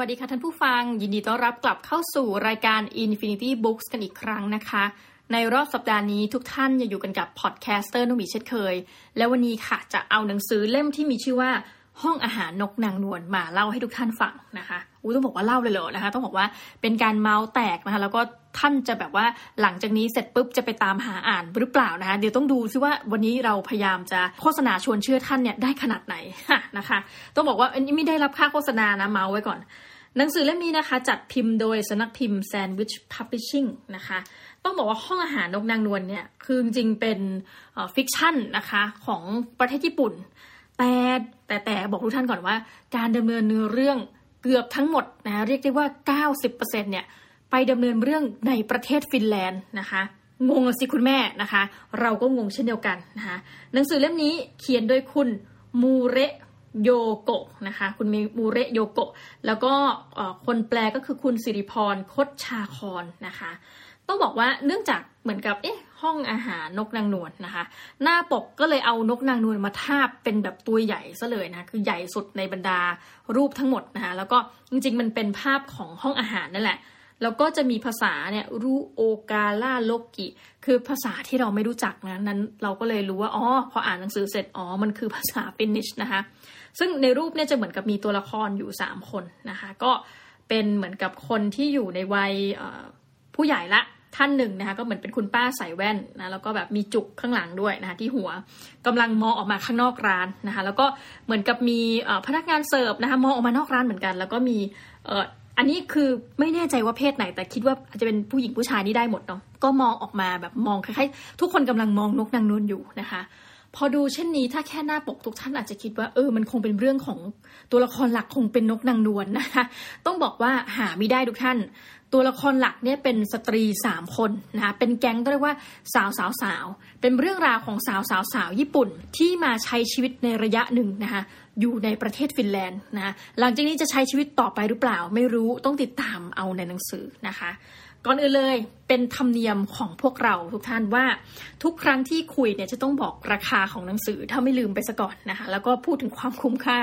วัสดีค่ะท่านผู้ฟัง ยินดีต้อนรับกลับเข้าสู่รายการ Infinity Books กันอีกครั้งนะคะ ในรอบสัปดาห์นี้ทุกท่านจะอยู่กันกับพอดแคสเตอร์นุ่มีเช่นเคย และวันนี้ค่ะจะเอาหนังสือเล่มที่มีชื่อว่าห้องอาหารนกนางนวลมาเล่าให้ทุกท่านฟังนะคะอู้ต้องบอกว่าเล่าเลยเหรอนะคะ ต้องบอกว่าเป็นการเมาส์แตกนะคะ แล้วก็ ท่านจะแบบว่าหลังจากนี้เสร็จปุ๊บจะไปตามหาอ่านหรือเปล่านะคะเดี๋ยวต้องดูซิว่าวันนี้เราพยายามจะโฆษณาชวนเชื่อท่านเนี่ยได้ขนาดไหนนะคะ ต้องบอกว่าอันนี้ไม่ได้รับค่าโฆษณานะเมาไว้ก่อน หนังสือเล่มนี้นะคะ จัดพิมพ์โดยสำนักพิมพ์ Sandwich Publishing นะคะต้องบอกว่าห้องอาหารนกนางนวลเนี่ยคือจริงเป็น fiction นะคะของประเทศญี่ปุ่น แต่แต่แต่บอกทุกท่านก่อนว่า การดำเนินเนื้อเรื่องเกือบทั้งหมดนะเรียกได้ว่า 90%เนี่ย ไปดำเนินเรื่องในประเทศฟินแลนด์นะคะงงสิคุณแม่นะคะ เราก็งงเช่นเดียวกันนะคะหนังสือเล่มนี้เขียนโดยคุณมูเรโยโกะนะคะคุณมูเรโยโกะแล้วก็คนแปลก็คือคุณสิริพรคดชาคอนนะคะ ต้องบอกว่าเนื่องจากเหมือนกับเอ๊ะห้องอาหารนกนางนวลนะคะ หน้าปกก็เลยเอานกนางนวลมาทาบเป็นแบบตัวใหญ่ซะเลยนะคือใหญ่สุดในบรรดารูปทั้งหมดนะคะแล้วก็จริงๆมันเป็นภาพของห้องอาหารนั่นแหละ แล้วก็จะมีภาษาเนี่ยรูโอกาล่าโลกิ คือภาษาที่เราไม่รู้จักนะนั้นเราก็เลยรู้ว่าอ๋อพออ่านหนังสือเสร็จอ๋อมันคือภาษาฟินนิชนะคะซึ่งในรูปเนี่ยจะเหมือนกับมีตัวละครอยู่ 3 คนนะคะ ก็เป็นเหมือนกับคนที่อยู่ในวัยผู้ใหญ่ละท่านหนึ่งนะคะก็เหมือนเป็นคุณป้าใส่แว่นนะแล้วก็แบบมีจุกข้างหลังด้วยนะคะที่หัวกำลังมองออกมาข้างนอกร้านนะคะแล้วก็เหมือนกับมีพนักงานเสิร์ฟนะคะมองออกมานอกร้านเหมือนกัน แล้วก็มี อันนี้คือไม่แน่ใจว่าเพศไหน แต่คิดว่าอาจจะเป็นผู้หญิงผู้ชายนี่ได้หมดเนาะก็มองออกมาแบบมองคล้ายๆทุกคนกำลังมองนกนางนวลอยู่นะคะ พอดูเช่นนี้ถ้าแค่หน้าปกทุกท่านอาจจะคิดว่าเออมันคงเป็นเรื่องของตัวละครหลักคงเป็นนกนางนวลนะคะต้องบอกว่าหาไม่ได้ทุกท่าน ตัวละครหลักเนี่ยเป็นสตรีสามคนนะคะเป็นแก๊งก็เรียกว่าสาวสาวสาวเป็นเรื่องราวของสาวสาวสาวญี่ปุ่นที่มาใช้ชีวิตในระยะหนึ่งนะคะอยู่ในประเทศฟินแลนด์นะคะหลังจากนี้จะใช้ชีวิตต่อไปหรือเปล่าไม่รู้ต้องติดตามเอาในหนังสือนะคะ ก่อนอื่นเลยเป็นธรรมเนียมของพวกเราทุกท่านว่าทุกครั้งที่คุยเนี่ยจะต้องบอกราคาของหนังสือถ้าไม่ลืมไปซะก่อนนะคะแล้วก็พูดถึงความคุ้มค่า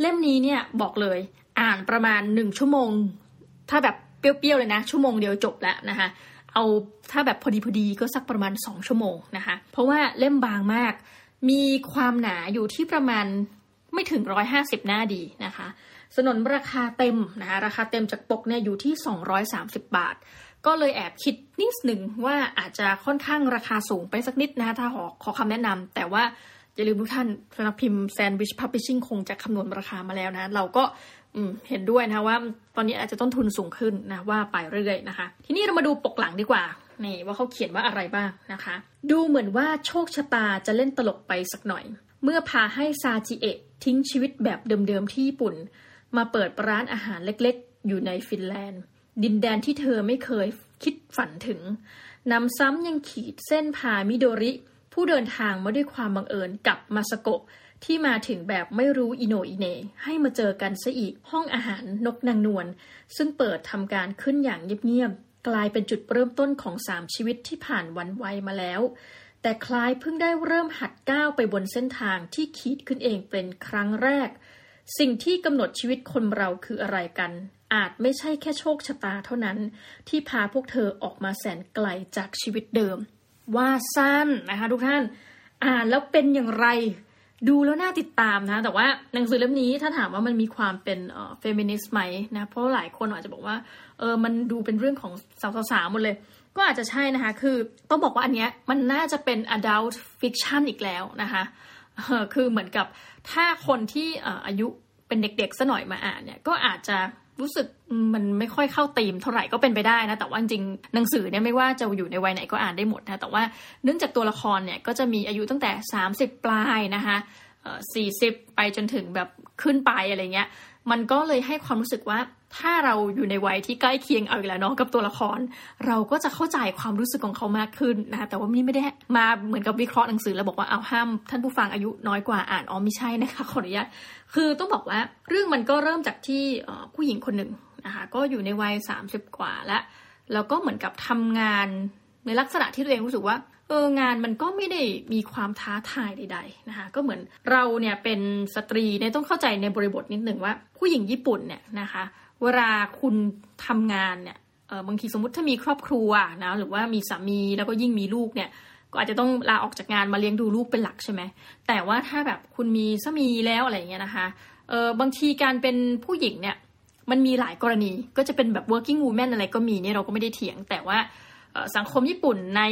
เล่มนี้เนี่ยบอกเลยอ่านประมาณหนึ่งชั่วโมง ถ้าแบบเปรี้ยวๆเลยนะ ชั่วโมงเดียวจบแล้วนะคะเอาถ้าแบบพอดีพอดีก็สักประมาณ 2 ชั่วโมงนะคะเพราะว่าเล่มบางมาก มีความหนาอยู่ที่ประมาณไม่ถึง 150 หน้าดีนะคะสนนราคาเต็มนะคะราคาเต็มจากปกเนี่ยอยู่ที่ 230 บาท ก็เลยแอบคิดนิดหนึ่งว่าอาจจะค่อนข้างราคาสูงไปสักนิดนะคะถ้าขอขอคำแนะนำแต่ว่าอย่าลืมทุกท่านสำนักพิมพ์แซนด์วิชพับพิชชิ่งคงจะคำนวณราคามาแล้วนะ เราก็เห็นด้วยนะว่าตอนนี้อาจจะต้นทุนสูงขึ้นนะว่าไปเรื่อยๆนะคะ ทีนี้เรามาดูปกหลังดีกว่านี่ว่าเขาเขียนว่าอะไรบ้างนะคะ ดูเหมือนว่าโชคชะตาจะเล่นตลกไปสักหน่อย เมื่อพาให้ซาจิเอะทิ้งชีวิตแบบเดิมๆที่ญี่ปุ่น มาเปิดร้านอาหารเล็กๆ อยู่ในฟินแลนด์ ดินแดนที่เธอไม่เคยคิดฝันถึงนำซ้ำยังขีดเส้นพามิโดริ ผู้เดินทางมาด้วยความบังเอิญกับมาสโกะที่มาถึงแบบไม่รู้อิโนอิเน ให้มาเจอกันซะอีกห้องอาหารนกนางนวลซึ่งเปิดทำการขึ้นอย่างเงียบๆกลายเป็นจุดเริ่มต้นของสามชีวิตที่ผ่านวันวัยมาแล้ว แต่คล้ายเพิ่งได้เริ่มหัดก้าวไปบนเส้นทางที่ขีดขึ้นเองเป็นครั้งแรก สิ่งที่กำหนดชีวิตคนเราคืออะไรกัน อาจไม่ใช่แค่โชคชะตาเท่านั้น ที่พาพวกเธอออกมาแสนไกลจากชีวิตเดิม ว่าสั้นนะคะทุกท่าน อ่านแล้วเป็นอย่างไร ดูแล้วน่าติดตามนะ แต่ว่าหนังสือเล่มนี้ถ้าถามว่ามันมีความเป็นเฟมินิสต์ไหมนะ เพราะหลายคนอาจจะบอกว่าเออมันดูเป็นเรื่องของสาวๆหมดเลยก็อาจจะใช่นะคะ คือต้องบอกว่าอันเนี้ยมันน่าจะเป็น adult fiction อีกแล้วนะคะ คือเหมือนกับถ้าคนที่อายุ เป็นเด็กๆซะหน่อยมาอ่านเนี่ยก็อาจจะรู้สึกมันไม่ค่อยเข้าตีมเท่าไหร่ก็เป็นไปได้นะ แต่ว่าจริงหนังสือเนี่ยไม่ว่าจะอยู่ในวัยไหนก็อ่านได้หมดนะแต่ว่าเนื่องจากตัวละครเนี่ยก็จะมีอายุตั้งแต่ 30 ปลายนะคะสี่สิบไปจนถึงแบบขึ้นไปอะไรเงี้ย มันก็เลยให้ความรู้สึกว่า ถ้าเราอยู่ในวัยที่ใกล้เคียงเอาอีกแล้วเนาะกับตัวละคร เราก็จะเข้าใจความรู้สึกของเขามากขึ้นนะแต่ว่านี่ไม่ได้มาเหมือนกับวิเคราะห์หนังสือแล้วบอกว่าเอาห้ามท่านผู้ฟังอายุน้อยกว่าอ่านอ๋อไม่ใช่นะคะขออนุญาตคือต้องบอกว่าเรื่องมันก็เริ่มจากที่ผู้หญิงคนหนึ่งนะคะก็อยู่ในวัย 30 กว่าแล้วแล้วก็เหมือนกับทำงานในลักษณะที่ตัวเองรู้สึกว่าเอองานมันก็ไม่ได้มีความท้าทายใด ๆนะคะก็เหมือนเราเนี่ยเป็นสตรีเนี่ยต้องเข้าใจในบริบทนิดหนึ่งว่าผู้หญิงญี่ปุ่นเนี่ยนะคะ เวลาคุณทำงานเนี่ยเออบางทีสมมติถ้ามีครอบครัวนะหรือว่ามีสามีแล้วก็ยิ่งมีลูกเนี่ยก็อาจจะต้องลาออกจากงานมาเลี้ยงดูลูกเป็นหลักใช่ไหมแต่ว่าถ้าแบบคุณมีสามีแล้วอะไรเงี้ยนะคะเออบางทีการเป็นผู้หญิงเนี่ยมันมีหลายกรณีก็จะเป็นแบบ working woman อะไรก็มีเนี่ยเราก็ไม่ได้เถียง แต่ว่าสังคมญี่ปุ่นใน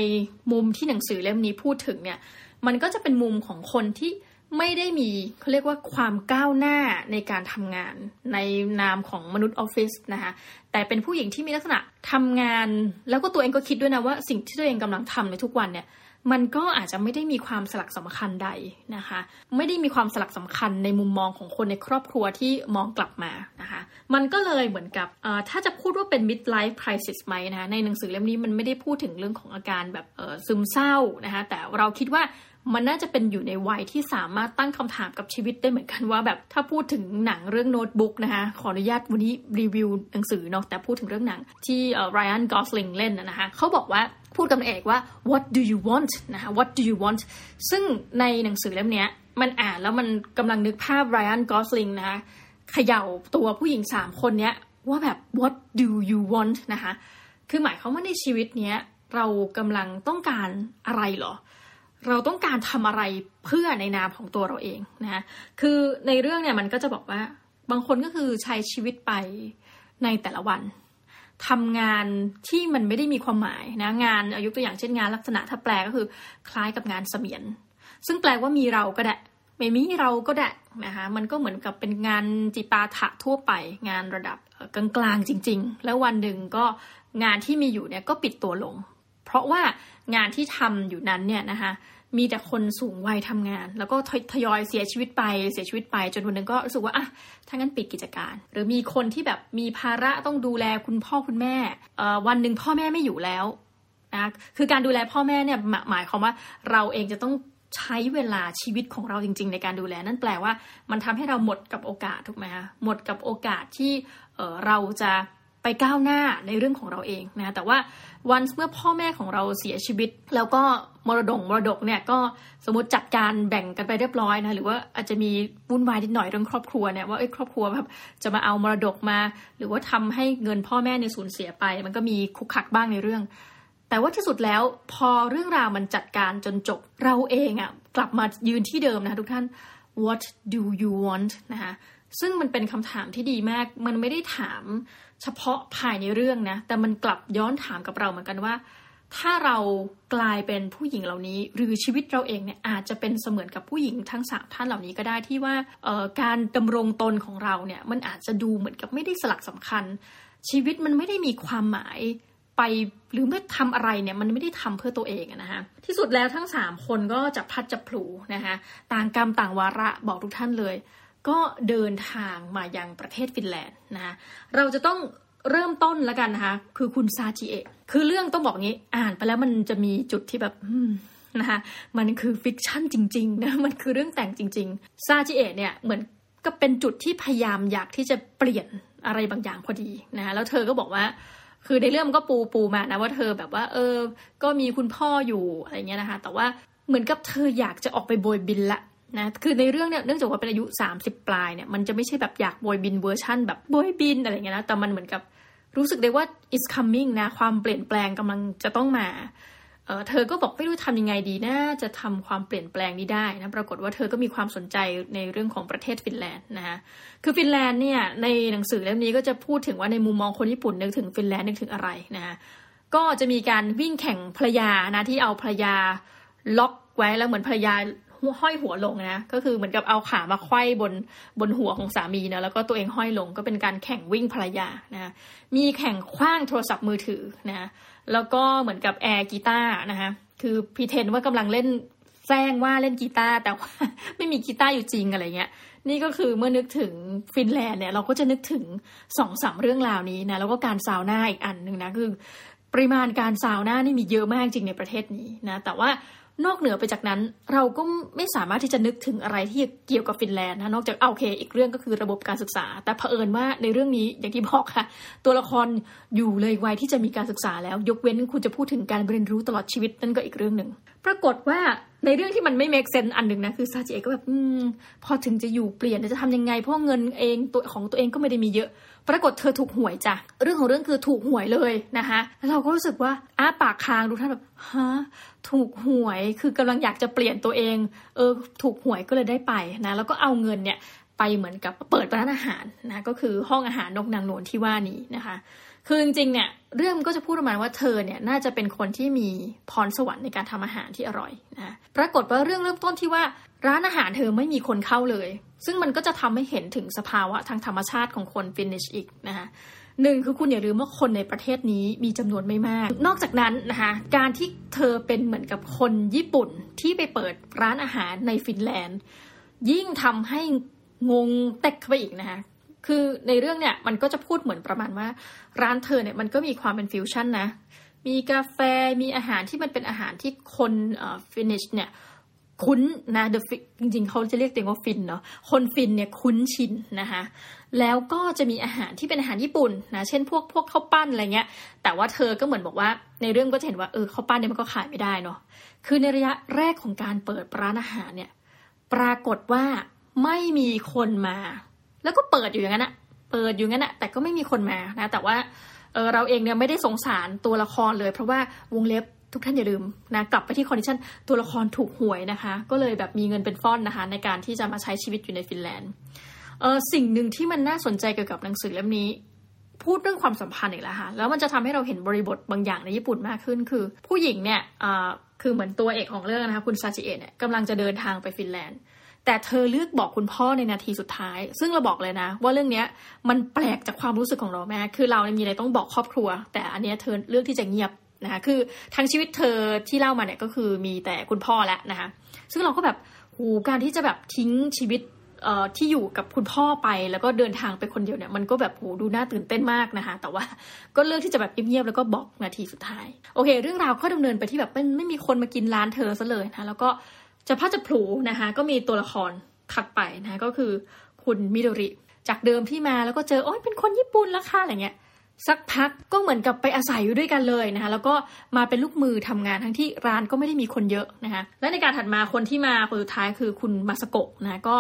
มุมที่หนังสือเล่มนี้พูดถึงเนี่ยมันก็จะเป็นมุมของคนที่ ไม่ได้มีเขาเรียกว่าความก้าวหน้าในการทำงานในนามของมนุษย์ออฟฟิศนะคะแต่เป็นผู้หญิงที่มีลักษณะทำงาน แล้วก็ตัวเองก็คิดด้วยนะว่าสิ่งที่ตัวเองกำลังทำในทุกวันเนี่ยมันก็อาจจะไม่ได้มีความสลักสำคัญใดนะคะ ไม่ได้มีความสลักสำคัญในมุมมองของคนในครอบครัวที่มองกลับมานะคะ มันก็เลยเหมือนกับถ้าจะพูดว่าเป็น midlife crisis ไหมนะคะในหนังสือเล่มนี้มันไม่ได้พูดถึงเรื่องของอาการแบบซึมเศร้านะคะแต่เราคิดว่า มันน่าจะเป็นอยู่ในวัยที่สามารถตั้งคำถามกับชีวิตได้เหมือนกันว่าแบบถ้าพูดถึงหนังเรื่องโน้ตบุ๊กนะคะขออนุญาตวันนี้รีวิวหนังสือเนาะแต่พูดถึงเรื่องหนังที่ไรอันกอสลิงเล่นนะคะเขาบอกว่าพูดกับนางเอกว่า what do you want นะคะ what do you want ซึ่งในหนังสือเล่มนี้มันอ่านแล้วมันกำลังนึกภาพไรอันกอสลิงนะคะเขย่าตัวผู้หญิงสามคนเนี้ยว่าแบบ what do you want นะคะ คือหมายความว่าในชีวิตเนี้ยเรากำลังต้องการอะไรหรอ เราต้องการทำอะไรเพื่อในนามของตัวเราเองนะคือในเรื่องเนี่ยมันก็จะบอกว่า บางคนก็คือใช้ชีวิตไปในแต่ละวันทำงานที่มันไม่ได้มีความหมายนะงานอายุตัวอย่างเช่นงานลักษณะถ้าแปลก็คือคล้ายกับงานเสมียน ซึ่งแปลว่ามีเราก็ได้ไม่มีเราก็ได้นะคะมันก็เหมือนกับเป็นงานจิปาถะทั่วไป งานระดับกลางๆจริง ๆ แล้ววันหนึ่งก็งานที่มีอยู่เนี่ยก็ปิดตัวลง เพราะว่างานที่ทำอยู่นั้นเนี่ยนะคะ มีแต่คนสูงวัยทำงาน แล้วก็ทยอยเสียชีวิตไปเสียชีวิตไป จนวันหนึ่งก็รู้สึกว่าอะถ้างั้นปิดกิจการ หรือมีคนที่แบบมีภาระต้องดูแลคุณพ่อคุณแม่วันหนึ่งพ่อแม่ไม่อยู่แล้วนะคือการดูแลพ่อแม่เนี่ยหมายความว่าเราเองจะต้องใช้เวลาชีวิตของเราจริง ๆ ในการดูแล นั่นแปลว่ามันทำให้เราหมดกับโอกาสถูกไหมคะหมดกับโอกาสที่เเราจะ ไปก้าวหน้าในเรื่องของเราเองนะแต่ว่าวันเมื่อพ่อแม่ของเราเสียชีวิต แล้วก็มรดกมรดกเนี่ยก็สมมติจัดการแบ่งกันไปเรียบร้อยนะหรือว่าอาจจะมีวุ่นวายนิดหน่อยเรื่องครอบครัวเนี่ยว่าไอ้ครอบครัวแบบจะมาเอามรดกมา หรือว่าทำให้เงินพ่อแม่ในสูญเสียไป มันก็มีคุกคักบ้างในเรื่อง แต่ว่าที่สุดแล้วพอเรื่องราวมันจัดการจนจบเราเองอะ่ะกลับมายืนที่เดิมนะทุกท่าน what do you want นะคะ ซึ่งมันเป็นคำถามที่ดีมาก มันไม่ได้ถามเฉพาะภายในเรื่องนะ แต่มันกลับย้อนถามกับเราเหมือนกันว่า ถ้าเรากลายเป็นผู้หญิงเหล่านี้ หรือชีวิตเราเองเนี่ยอาจจะเป็นเสมือนกับผู้หญิงทั้งสามท่านเหล่านี้ก็ได้ที่ว่าการดำรงตนของเราเนี่ยมันอาจจะดูเหมือนกับไม่ได้สลักสำคัญ ชีวิตมันไม่ได้มีความหมายไปหรือไม่ทำอะไรเนี่ยมันไม่ได้ทำเพื่อตัวเองนะคะที่สุดแล้วทั้งสามคนก็จะพัดจะพลูนะคะต่างกรรมต่างวาระบอกทุกท่านเลย ก็เดินทางมายังประเทศฟินแลนด์นะคะเราจะต้องเริ่มต้นแล้วกันนะคะ คือคุณซาจิเอะคือเรื่องต้องบอกงี้อ่านไปแล้วมันจะมีจุดที่แบบนะคะมันคือ fiction จริงๆนะมันคือเรื่องแต่งจริงๆซาจิเอะเนี่ยเหมือนก็เป็นจุดที่พยายามอยากที่จะเปลี่ยนอะไรบางอย่างพอดีนะคะแล้วเธอก็บอกว่า คือในเรื่องก็ปูปูมานะว่าเธอแบบว่า เออ ก็มีคุณพ่ออยู่อะไรเงี้ยนะคะ แต่ว่าเหมือนกับเธออยากจะออกไปโบยบินละ นะคือในเรื่องเนี่ยเนื่องจากว่าเป็นอายุ 30 ปลายเนี่ยมันจะไม่ใช่แบบอยากโบยบินเวอร์ชั่นแบบโบยบินอะไรเงี้ยนะแต่มันเหมือนกับรู้สึกได้ว่า it's coming นะความเปลี่ยนแปลงกำลังจะต้องมาเออเธอก็บอกไม่รู้ทำยังไงดีนะ จะทำความเปลี่ยนแปลงนี้ได้นะปรากฏว่าเธอก็มีความสนใจในเรื่องของประเทศฟินแลนด์นะคะคือฟินแลนด์เนี่ยในหนังสือเล่มนี้ก็จะพูดถึงว่าในมุมมองคนญี่ปุ่นนึกถึงฟินแลนด์นึกถึงอะไรนะคะก็จะมีการวิ่งแข่งภรรยานะที่เอาภรรยาล็อกไว้แล้วเหมือนภรรยา ห้อยหัวลงนะก็คือเหมือนกับเอาขามาไขว้บนบนหัวของสามีนะแล้วก็ตัวเองห้อยลงก็เป็นการแข่งวิ่งภรรยานะมีแข่งขว้างโทรศัพท์มือถือนะแล้วก็เหมือนกับ air guitar นะคะคือ pretend ว่ากำลังเล่นแซงว่าเล่นกีตาร์แต่ว่าไม่มีกีตาร์อยู่จริงอะไรเงี้ย นี่ก็คือเมื่อนึกถึงฟินแลนด์เนี่ยเราก็จะนึกถึงสองสามเรื่องราวนี้นะแล้วก็การซาวน่าอีกอันหนึ่งนะคือ ปริมาณการซาวน่านี่มีเยอะมากจริงในประเทศนี้นะแต่ว่า นอกเหนือไปจากนั้นเราก็ไม่สามารถที่จะนึกถึงอะไรที่เกี่ยวกับฟินแลนด์นะนอกจากโอเค อีกเรื่องก็คือระบบการศึกษา แต่เผอิญว่าในเรื่องนี้อย่างที่บอกค่ะ ตัวละครอยู่เลยวัยที่จะมีการศึกษาแล้ว ยกเว้นคุณจะพูดถึงการเรียนรู้ตลอดชีวิตนั่นก็อีกเรื่องหนึ่งปรากฏว่าในเรื่องที่มันไม่เมกเซนอันหนึ่งนะคือซาจิเอก็แบบอืมพอถึงจะอยู่เปลี่ยนจะทำยังไงเพราะเงินเองตัวของตัวเองก็ไม่ได้มีเยอะ ปรากฏเธอถูกหวยจ้ะเรื่องของเรื่องคือถูกหวยเลยนะคะแล้วเราก็รู้สึกว่าอ้าปากค้างดูท่านแบบฮะถูกหวยคือกำลังอยากจะเปลี่ยนตัวเองเออถูกหวยก็เลยได้ไปนะแล้วก็เอาเงินเนี่ยไปเหมือนกับเปิดร้านอาหารนะก็คือห้องอาหารนกนางนวลที่ว่านี้นะคะ คือจริงๆเนี่ยเรื่องก็จะพูดประมาณว่าเธอเนี่ยน่าจะเป็นคนที่มีพรสวรรค์ในการทำอาหารที่อร่อยนะปรากฏว่าเรื่องเริ่มต้นที่ว่าร้านอาหารเธอไม่มีคนเข้าเลย ซึ่งมันก็จะทำให้เห็นถึงสภาวะทางธรรมชาติของคน Finnish อีกนะคะหนึ่งคือคุณอย่าลืมว่าคนในประเทศนี้มีจำนวนไม่มาก นอกจากนั้นนะคะการที่เธอเป็นเหมือนกับคนญี่ปุ่นที่ไปเปิดร้านอาหารในฟินแลนด์ ยิ่งทำให้งงเต็กเข้าไปอีกนะคะ คือในเรื่องเนี่ยมันก็จะพูดเหมือนประมาณว่า ร้านเธอเนี่ยมันก็มีความเป็นฟิวชั่นนะ มีกาแฟมีอาหารที่มันเป็นอาหารที่คนฟินิชเนี่ยคุ้นนะเดอะจริงๆเขาจะเรียกตัวเองว่าฟินเนาะคนฟินเนี่ยคุ้นชินนะคะแล้วก็จะมีอาหารที่เป็นอาหารญี่ปุ่นนะเช่นพวกพวกข้าวปั้นอะไรเงี้ย แต่ว่าเธอก็เหมือนบอกว่า ในเรื่องก็จะเห็นว่าเออข้าวปั้นเนี่ยมันก็ขายไม่ได้เนาะคือในระยะแรกของการเปิดร้านอาหารเนี่ย ปรากฏว่าไม่มีคนมา แล้วก็เปิดอยู่อย่างนั้นอะเปิดอยู่งั้นอะแต่ก็ไม่มีคนมานะ แต่ว่าเออเราเองเนี่ยไม่ได้สงสารตัวละครเลย เพราะว่าวงเล็บทุกท่านอย่าลืมนะกลับไปที่ condition ตัวละครถูกหวยนะคะ ก็เลยแบบมีเงินเป็นฟ่อนนะคะ ในการที่จะมาใช้ชีวิตอยู่ในฟินแลนด์เออสิ่งหนึ่งที่มันน่าสนใจเกี่ยวกับหนังสือเล่มนี้พูดเรื่องความสัมพันธ์อีกแล้วค่ะ แล้วมันจะทำให้เราเห็นบริบทบางอย่างในญี่ปุ่นมากขึ้น คือ ผู้หญิงเนี่ยคือเหมือนตัวเอกของเรื่องนะคะคุณซาจิเอะเนี่ยกำลังจะเดินทางไปฟินแลนด์ แต่เธอเลือกบอกคุณพ่อในนาทีสุดท้าย ซึ่งเราบอกเลยนะ ว่าเรื่องนี้มันแปลกจากความรู้สึกของเราแม่คือเรามีอะไรต้องบอกครอบครัว แต่อันนี้เธอเลือกที่จะเงียบนะคะคือทั้งชีวิตเธอที่เล่ามาเนี่ยก็คือมีแต่คุณพ่อแล้วนะคะซึ่งเราก็แบบหูการที่จะแบบทิ้งชีวิตเอ่อที่อยู่กับคุณพ่อไปแล้วก็เดินทางไปคนเดียวเนี่ยมันก็แบบโหดูน่าตื่นเต้นมากนะคะ แต่ว่าก็เลือกที่จะแบบเงียบๆแล้วก็บอกนาทีสุดท้าย โอเค เรื่องราวก็ดำเนินไปที่แบบไม่ไม่มีคนมากินร้านเธอซะเลยนะแล้วก็ จะพัดจะผูนะคะก็มีตัวละครถัดไปนะะก็คือคุณมิโดริ จากเดิมที่มาแล้วก็เจอโอ้ยเป็นคนญี่ปุ่นล้วค่ะอะไรเงี้ยสักพักก็เหมือนกับไปอาศัยอยู่ด้วยกันเลยนะคะแล้วก็มาเป็นลูกมือทำงานทั้งที่ร้านก็ไม่ได้มีคนเยอะนะคะและในการถัดมาคนที่มาคนสุดท้ายคือคุณมาสโกะนะก็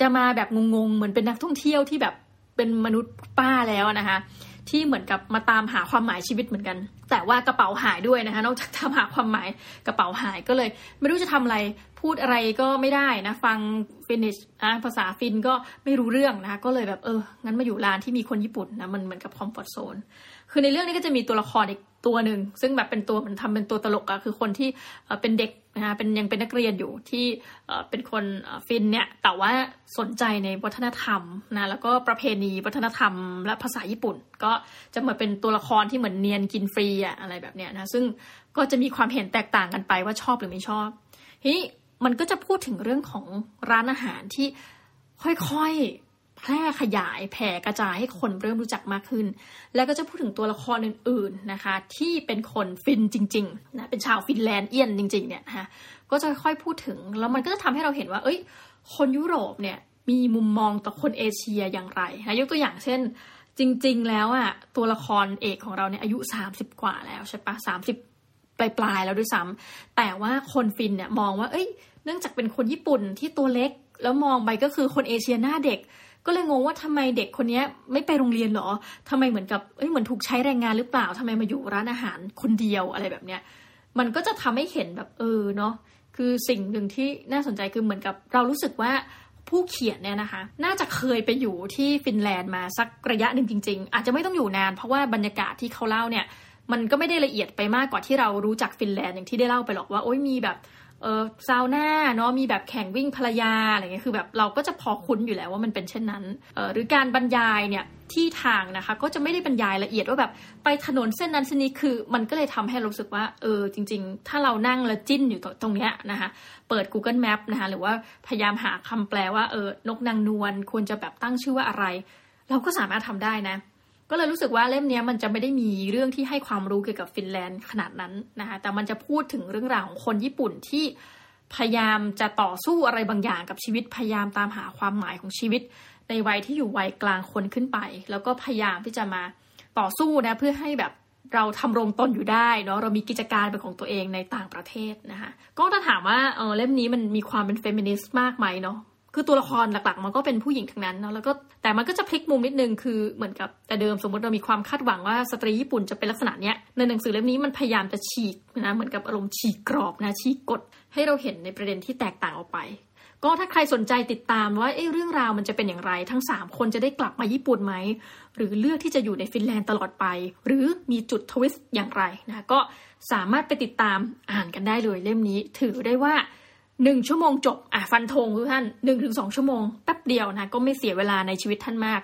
จะมาแบบงงๆเหมือนเป็นนักท่องเที่ยวที่แบบเป็นมนุษย์ป้าแล้วนะคะ ที่เหมือนกับมาตามหาความหมายชีวิตเหมือนกัน แต่ว่ากระเป๋าหายด้วยนะคะ นอกจากตามหาความหมายกระเป๋าหายก็เลย ไม่รู้จะทำอะไรพูดอะไรก็ไม่ได้นะ ฟังฟินิชนะภาษาฟินก็ไม่รู้เรื่องนะคะก็เลยแบบเอองั้นมาอยู่ร้านที่มีคนญี่ปุ่นนะมันเหมือนกับคอมฟอร์ทโซนคือในเรื่องนี้ก็จะมีตัวละครอีกตัวหนึ่งซึ่งแบบเป็นตัวมันทำเป็นตัวตลกอะคือคนที่เป็นเด็ก นะคะเป็นยังเป็นนักเรียนอยู่ที่เป็นคนฟินเนี่ยแต่ว่าสนใจในวัฒนธรรมนะแล้วก็ประเพณีวัฒนธรรมและภาษาญี่ปุ่น ก็จะเหมือนเป็นตัวละครที่เหมือนเนียนกินฟรีอะอะไรแบบเนี้ยนะซึ่งก็จะมีความเห็นแตกต่างกันไปว่าชอบหรือไม่ชอบทีนี้มันก็จะพูดถึงเรื่องของร้านอาหารที่ค่อย แพร่ขยายแผ่กระจายให้คนเริ่มรู้จักมากขึ้น แล้วก็จะพูดถึงตัวละครอื่นๆนะคะ ที่เป็นคนฟินจริงๆนะเป็นชาวฟินแลนด์เอียนจริงๆเนี่ยนะคะก็จะค่อยพูดถึงแล้วมันก็จะทำให้เราเห็นว่า เอ้ย คนยุโรปเนี่ยมีมุมมองต่อคนเอเชียอย่างไรนะยกตัวอย่างเช่นจริง ๆ แล้วอะตัวละครเอกของเราเนี่ยอายุ 30 กว่าแล้วใช่ปะสามสิบปลายๆแล้วด้วยซ้ำแต่ว่าคนฟินเนี่ยมองว่า เอ้ย เนื่องจากเป็นคนญี่ปุ่นที่ตัวเล็ก แล้วมองไปก็คือคนเอเชียหน้าเด็ก ก็เลยงงว่าทำไมเด็กคนนี้ไม่ไปโรงเรียนหรอทำไมเหมือนกับเอ้ยเหมือนถูกใช้แรงงานหรือเปล่าทำไมมาอยู่ร้านอาหารคนเดียวอะไรแบบเนี้ย มันก็จะทำให้เห็นแบบเออเนาะคือสิ่งหนึ่งที่น่าสนใจคือเหมือนกับเรารู้สึกว่าผู้เขียนเนี่ยนะคะ น่าจะเคยไปอยู่ที่ฟินแลนด์มาสักระยะหนึ่งจริง ๆ อาจจะไม่ต้องอยู่นาน เพราะว่าบรรยากาศที่เขาเล่าเนี่ย มันก็ไม่ได้ละเอียดไปมากกว่าที่เรารู้จักฟินแลนด์อย่างที่ได้เล่าไปหรอกว่าโอ้ยมีแบบ เออซาวน่าเนาะมีแบบแข่งวิ่งภรรยาอะไรเงี้ยคือแบบเราก็จะพอคุ้นอยู่แล้วว่ามันเป็นเช่นนั้นเออหรือการบรรยายเนี่ยที่ทางนะคะ ก็จะไม่ได้บรรยายละเอียดว่าแบบไปถนนเส้นนั้นเส้นนี้คือ มันก็เลยทำให้รู้สึกว่าเออจริง ๆ ถ้าเรานั่งแล้วจิ้นอยู่ตรงเนี้ยนะคะเปิด Google Map นะคะหรือว่าพยายามหาคำแปลว่าเออนกนางนวลควรจะแบบตั้งชื่อว่าอะไร เราก็สามารถทำได้นะ ก็เลยรู้สึกว่าเล่มนี้มันจะไม่ได้มีเรื่องที่ให้ความรู้เกี่ยวกับฟินแลนด์ขนาดนั้นนะคะแต่มันจะพูดถึงเรื่องราวของคนญี่ปุ่นที่พยายามจะต่อสู้อะไรบางอย่างกับชีวิตพยายามตามหาความหมายของชีวิต ในวัยที่อยู่วัยกลางคนขึ้นไป แล้วก็พยายามที่จะมาต่อสู้นะเพื่อให้แบบเราทำรงตนอยู่ได้เนาะเรามีกิจการเป็นของตัวเองในต่างประเทศนะคะก็ถ้าถามว่าเออเล่มนี้มันมีความเป็นเฟมินิสต์มากไหมเนาะ คือตัวละครหลักๆ มันก็เป็นผู้หญิงทั้งนั้นเนาะแล้วก็แต่มันก็จะพลิกมุมนิดนึงคือเหมือนกับแต่เดิมสมมติเรามีความคาดหวังว่าสตรีญี่ปุ่นจะเป็นลักษณะเนี้ยในหนังสือเล่มนี้มันพยายามจะฉีกนะเหมือนกับอารมณ์ฉีกกรอบนะฉีกกฎให้เราเห็นในประเด็นที่แตกต่างออกไปก็ถ้าใครสนใจติดตามว่าเเรื่องราวมันจะเป็นอย่างไร ทั้ง 3 คนจะได้กลับมาญี่ปุ่นไหม หรือเลือกที่จะอยู่ในฟินแลนด์ตลอดไป หรือมีจุดทวิสต์อย่างไรนะก็สามารถไปติดตามอ่านกันได้เลยเล่มนี้ ถือได้ว่า หนึ่งชั่วโมงจบอะฟันธงทุกท่านหนึ่งถึงสองชั่วโมงแป๊บเดียวนะก็ไม่เสียเวลาในชีวิตท่านมาก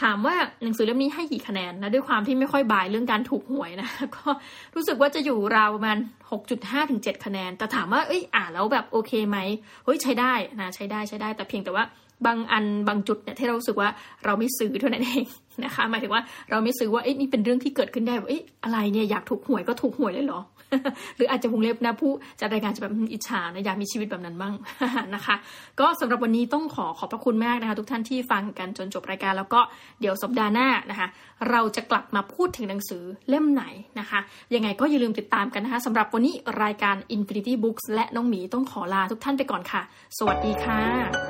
ถามว่าหนังสือเล่มนี้ให้กี่คะแนนนะด้วยความที่ไม่ค่อยบายเรื่องการถูกหวยนะก็รู้สึกว่าจะอยู่ราวประมาณ6.5ถึง7คะแนน แต่ถามว่าเอ้ยอ่านแล้วแบบโอเคไหมเฮ้ยใช้ได้นะใช้ได้ใช้ได้ แต่เพียงแต่ว่าบางอันบางจุดเนี่ยที่เราสึกว่าเราไม่ซื้อเท่านั้นเองนะคะหมายถึงว่าเราไม่ซื้อว่าเอ้ยนี่เป็นเรื่องที่เกิดขึ้นได้ว่าเอ้ยอะไรเนี่ยอยากถูกหวยก็ถูกหวยเลยเหรอ หรืออาจจะวงเล็บนะผู้จัดรายการจะแบบอิจฉานะอยากมีชีวิตแบบนั้นบ้างนะคะ ก็สำหรับวันนี้ต้องขอขอบพระคุณมากนะคะ ทุกท่านที่ฟังกันจนจบรายการ แล้วก็เดี๋ยวสัปดาห์หน้านะคะ เราจะกลับมาพูดถึงหนังสือเล่มไหนนะคะ ยังไงก็อย่าลืมติดตามกันนะคะสำหรับวันนี้รายการ Infinity Books และน้องหมีต้องขอลาทุกท่านไปก่อนค่ะ สวัสดีค่ะ